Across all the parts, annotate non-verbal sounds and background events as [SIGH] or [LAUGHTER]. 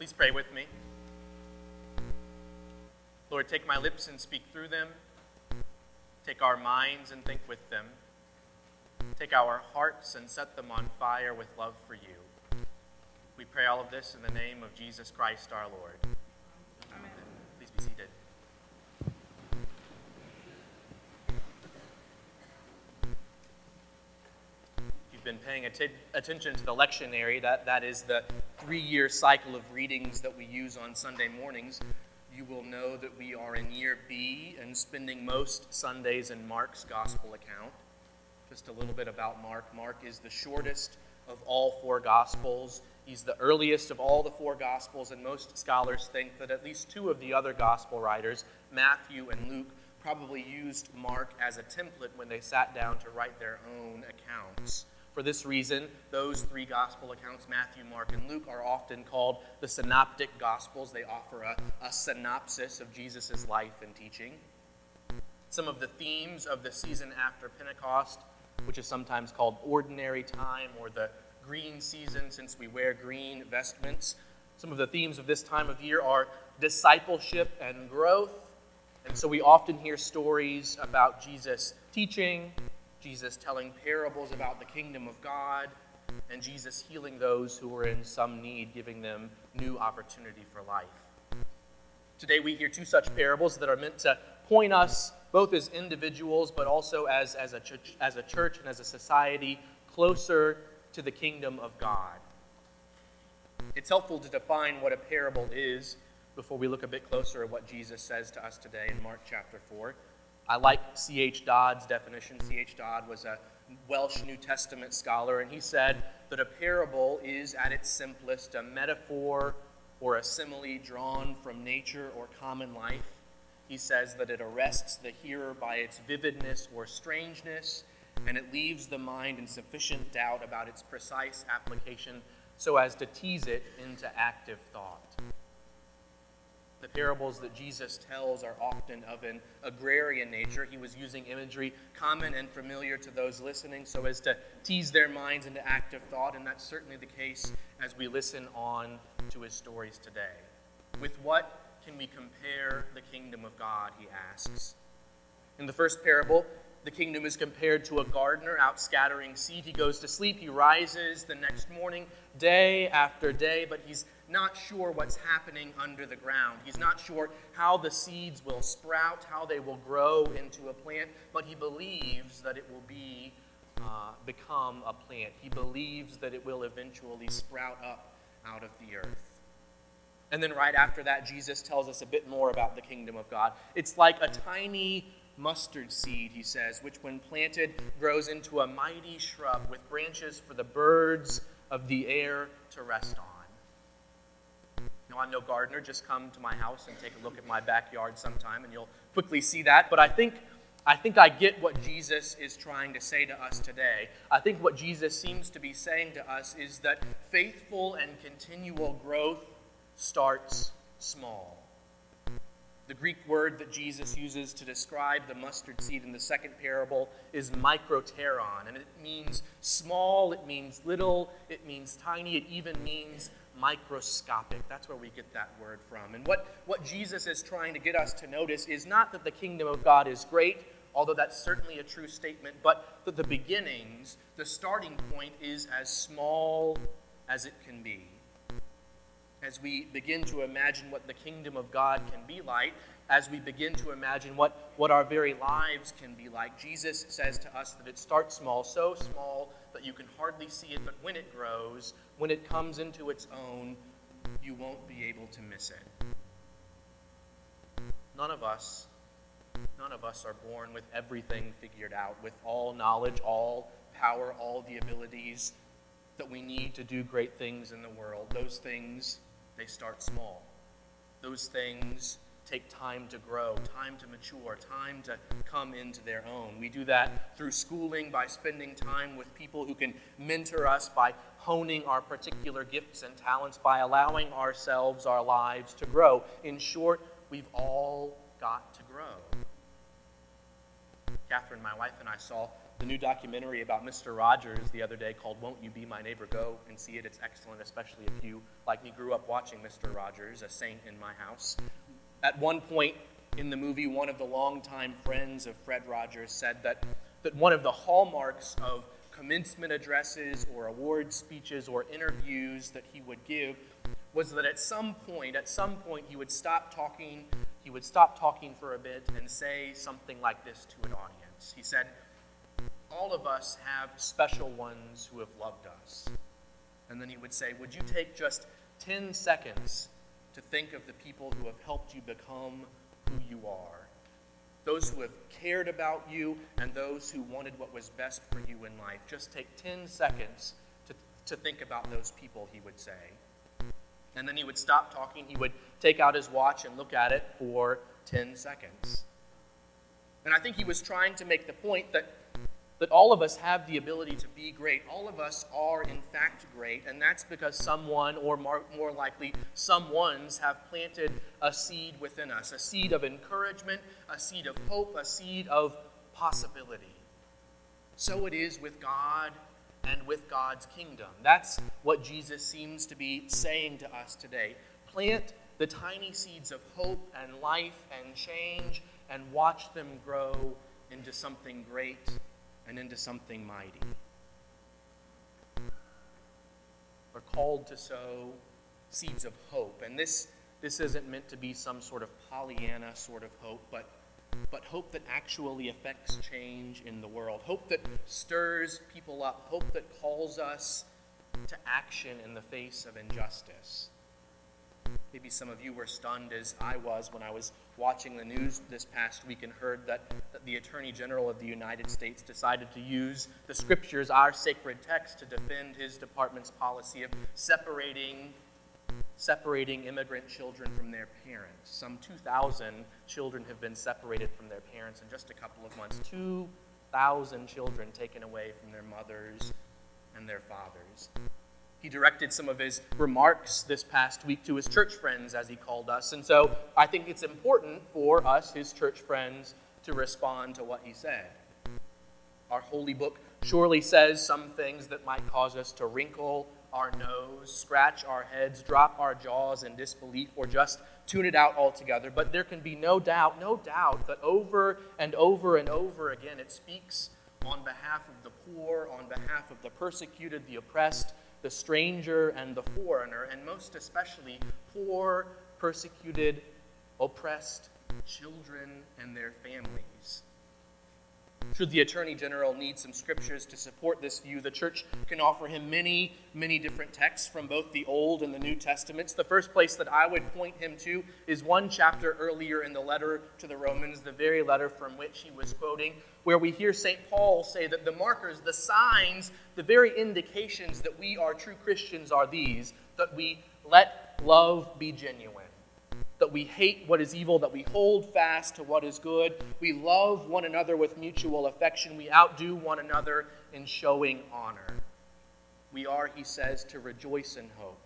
Please pray with me. Lord, take my lips and speak through them. Take our minds and think with them. Take our hearts and set them on fire with love for you. We pray all of this in the name of Jesus Christ our Lord. Amen. Please be seated. You've been paying atti- attention to the lectionary, that, that is the three year cycle of readings that we use on Sunday mornings you will know that we are in year B and spending most Sundays in Mark's gospel account. Just a little bit about Mark. Mark is the shortest of all four gospels. He's the earliest of all the four gospels, and most scholars think that at least two of the other gospel writers, Matthew and Luke, probably used Mark as a template when they sat down to write their own accounts. For this reason, those three gospel accounts, Matthew, Mark, and Luke, are often called the synoptic gospels. They offer a, a synopsis of Jesus' life and teaching. Some of the themes of the season after Pentecost, which is sometimes called ordinary time or the green season, since we wear green vestments. Some of the themes of this time of year are discipleship and growth. And so we often hear stories about Jesus teaching, Jesus telling parables about the kingdom of God, and Jesus healing those who were in some need, giving them new opportunity for life. Today we hear two such parables that are meant to point us, both as individuals, but also as, as, a, as a church and as a society, closer to the kingdom of God. It's helpful to define what a parable is before we look a bit closer at what Jesus says to us today in Mark chapter 4. I like C.H. Dodd's definition. C.H. Dodd was a Welsh New Testament scholar, and he said that a parable is, at its simplest, a metaphor or a simile drawn from nature or common life. He says that it arrests the hearer by its vividness or strangeness, and it leaves the mind in sufficient doubt about its precise application so as to tease it into active thought. The parables that Jesus tells are often of an agrarian nature. He was using imagery common and familiar to those listening so as to tease their minds into active thought, and that's certainly the case as we listen on to his stories today. With what can we compare the kingdom of God, he asks. In the first parable, the kingdom is compared to a gardener out scattering seed. He goes to sleep, he rises the next morning, day after day, but he's not sure what's happening under the ground. He's not sure how the seeds will sprout, how they will grow into a plant, but he believes that it will be uh, become a plant. He believes that it will eventually sprout up out of the earth. And then right after that, Jesus tells us a bit more about the kingdom of God. It's like a tiny mustard seed, he says, which when planted grows into a mighty shrub with branches for the birds of the air to rest on. I'm no gardener. Just come to my house and take a look at my backyard sometime, and you'll quickly see that. But I think, I think I get what Jesus is trying to say to us today. I think what Jesus seems to be saying to us is that faithful and continual growth starts small. The Greek word that Jesus uses to describe the mustard seed in the second parable is microteron, and it means small, it means little, it means tiny, it even means microscopic. That's where we get that word from. And what, what Jesus is trying to get us to notice is not that the kingdom of God is great, although that's certainly a true statement, but that the beginnings, the starting point, is as small as it can be. As we begin to imagine what the kingdom of God can be like, as we begin to imagine what, what our very lives can be like, Jesus says to us that it starts small, so small that you can hardly see it, but when it grows, when it comes into its own, you won't be able to miss it. None of us, none of us are born with everything figured out, with all knowledge, all power, all the abilities that we need to do great things in the world. Those things, they start small. Those things take time to grow, time to mature, time to come into their own. We do that through schooling, by spending time with people who can mentor us, by honing our particular gifts and talents, by allowing ourselves, our lives to grow. In short, we've all got to grow. Catherine, my wife, and I saw the new documentary about Mr. Rogers the other day called Won't You Be My Neighbor? Go and see it. It's excellent, especially if you, like me, grew up watching Mr. Rogers, a saint in my house. At one point in the movie, one of the longtime friends of Fred Rogers said that, that one of the hallmarks of commencement addresses or award speeches or interviews that he would give was that at some point, at some point, he would stop talking, he would stop talking for a bit and say something like this to an audience. He said, all of us have special ones who have loved us. And then he would say, Would you take just 10 seconds to think of the people who have helped you become who you are? Those who have cared about you and those who wanted what was best for you in life. Just take 10 seconds to, to think about those people, he would say. And then he would stop talking. He would take out his watch and look at it for 10 seconds. And I think he was trying to make the point that that all of us have the ability to be great. All of us are, in fact, great, and that's because someone, or more, more likely, someone's have planted a seed within us a seed of encouragement, a seed of hope, a seed of possibility. So it is with God and with God's kingdom. That's what Jesus seems to be saying to us today. Plant the tiny seeds of hope and life and change and watch them grow into something great and into something mighty. We're called to sow seeds of hope. And this, this isn't meant to be some sort of Pollyanna sort of hope, but, but hope that actually affects change in the world. Hope that stirs people up. Hope that calls us to action in the face of injustice. Maybe some of you were stunned as I was when I was watching the news this past week and heard that, that the Attorney General of the United States decided to use the Scriptures, our sacred text, to defend his department's policy of separating separating immigrant children from their parents. Some 2,000 children have been separated from their parents in just a couple of months. 2,000 children taken away from their mothers and their fathers. He directed some of his remarks this past week to his church friends, as he called us. And so I think it's important for us, his church friends, to respond to what he said. Our holy book surely says some things that might cause us to wrinkle our nose, scratch our heads, drop our jaws in disbelief, or just tune it out altogether. But there can be no doubt, no doubt, that over and over and over again it speaks on behalf of the poor, on behalf of the persecuted, the oppressed, the stranger and the foreigner, and most especially poor, persecuted, oppressed children and their families. Should the Attorney General need some scriptures to support this view, the church can offer him many, many different texts from both the Old and the New Testaments. The first place that I would point him to is one chapter earlier in the letter to the Romans, the very letter from which he was quoting, where we hear St. Paul say that the markers, the signs, the very indications that we are true Christians are these that we let love be genuine that we hate what is evil, that we hold fast to what is good. We love one another with mutual affection. We outdo one another in showing honor. We are, he says, to rejoice in hope,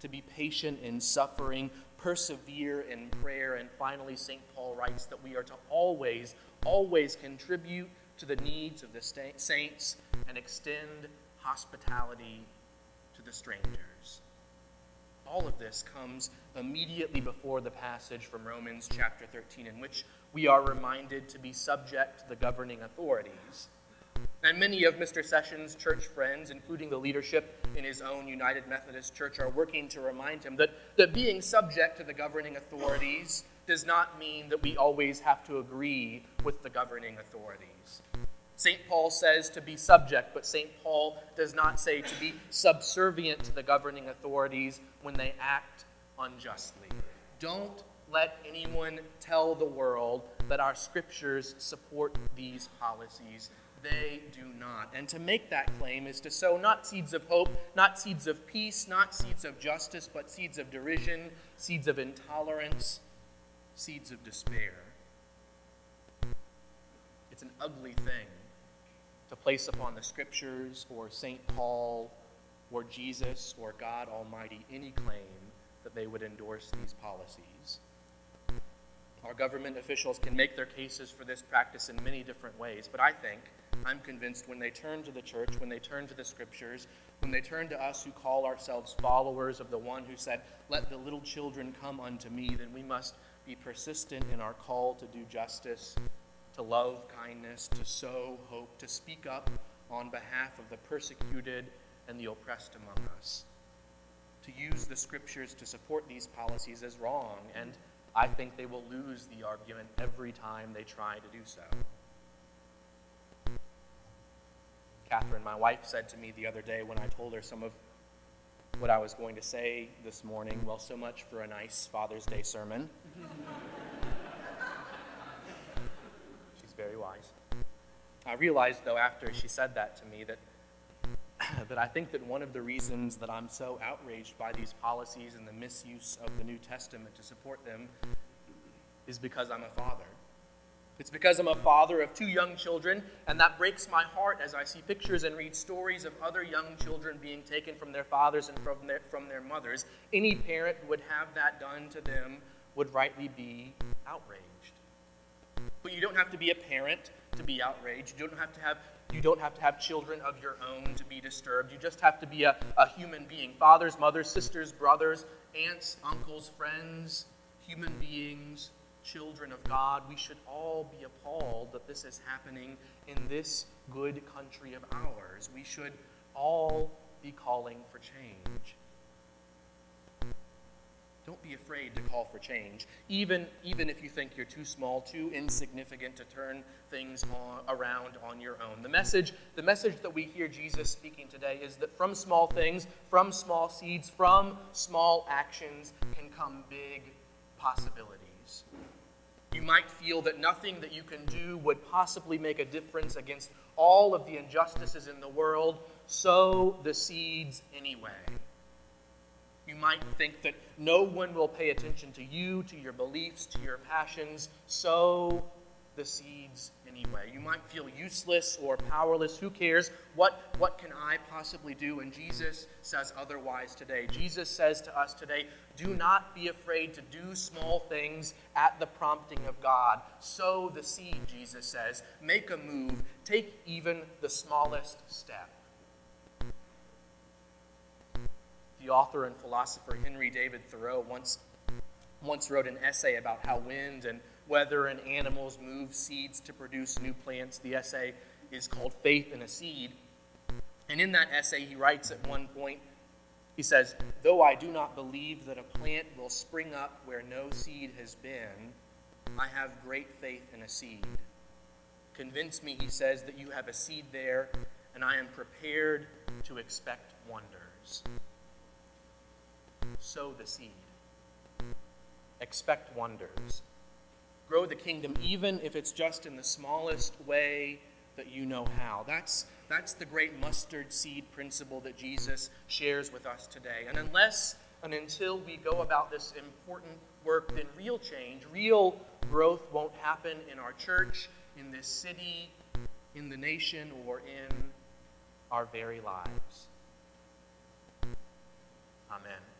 to be patient in suffering, persevere in prayer. And finally, St. Paul writes that we are to always, always contribute to the needs of the saints and extend hospitality to the strangers all of this comes immediately before the passage from Romans chapter 13, in which we are reminded to be subject to the governing authorities. And many of Mr. Sessions' church friends, including the leadership in his own United Methodist Church, are working to remind him that, that being subject to the governing authorities does not mean that we always have to agree with the governing authorities. St. Paul says to be subject, but St. Paul does not say to be subservient to the governing authorities when they act unjustly. Don't let anyone tell the world that our scriptures support these policies. They do not. And to make that claim is to sow not seeds of hope, not seeds of peace, not seeds of justice, but seeds of derision, seeds of intolerance, seeds of despair. It's an ugly thing to place upon the scriptures or St. Paul or Jesus or God Almighty any claim that they would endorse these policies. Our government officials can make their cases for this practice in many different ways, but I think, I'm convinced when they turn to the church, when they turn to the scriptures, when they turn to us who call ourselves followers of the one who said, Let the little children come unto me, then we must be persistent in our call to do justice, to love kindness, to sow hope, to speak up on behalf of the persecuted and the oppressed among us. To use the scriptures to support these policies is wrong, and I think they will lose the argument every time they try to do so. Catherine, my wife, said to me the other day when I told her some of what I was going to say this morning, well, so much for a nice Father's Day sermon. [LAUGHS] I realized, though, after she said that to me, that, [CLEARS THROAT] that I think that one of the reasons that I'm so outraged by these policies and the misuse of the New Testament to support them is because I'm a father. It's because I'm a father of two young children, and that breaks my heart as I see pictures and read stories of other young children being taken from their fathers and from their, from their mothers. Any parent who would have that done to them would rightly be outraged. But you don't have to be a parent to be outraged. You don't have to have you don't have to have children of your own to be disturbed. You just have to be a, a human being. Fathers, mothers, sisters, brothers, aunts, uncles, friends, human beings children of God, we should all be appalled that this is happening in this good country of ours. We should all be calling for change. Don't be afraid to call for change, even, even if you think you're too small, too insignificant to turn things on, around on your own. The message, the message that we hear Jesus speaking today is that from small things, from small seeds, from small actions can come big possibilities. You might feel that nothing that you can do would possibly make a difference against all of the injustices in the world. Sow the seeds anyway. You might think that no one will pay attention to you, to your beliefs, to your passions. Sow the seeds anyway. You might feel useless or powerless. Who cares? What, what can I possibly do? And Jesus says otherwise today. Jesus says to us today do not be afraid to do small things at the prompting of God. Sow the seed, Jesus says. Make a move. Take even the smallest step. The author and philosopher Henry David Thoreau once, once wrote an essay about how wind and weather and animals move seeds to produce new plants. The essay is called Faith in a Seed. And in that essay, he writes at one point, he says, Though I do not believe that a plant will spring up where no seed has been, I have great faith in a seed. Convince me, he says, that you have a seed there, and I am prepared to expect wonders. Sow the seed. Expect wonders grow the kingdom, even if it's just in the smallest way that you know how. That's, that's the great mustard seed principle that Jesus shares with us today. And unless and until we go about this important work, then real change, real growth won't happen in our church, in this city, in the nation, or in our very lives. Amen.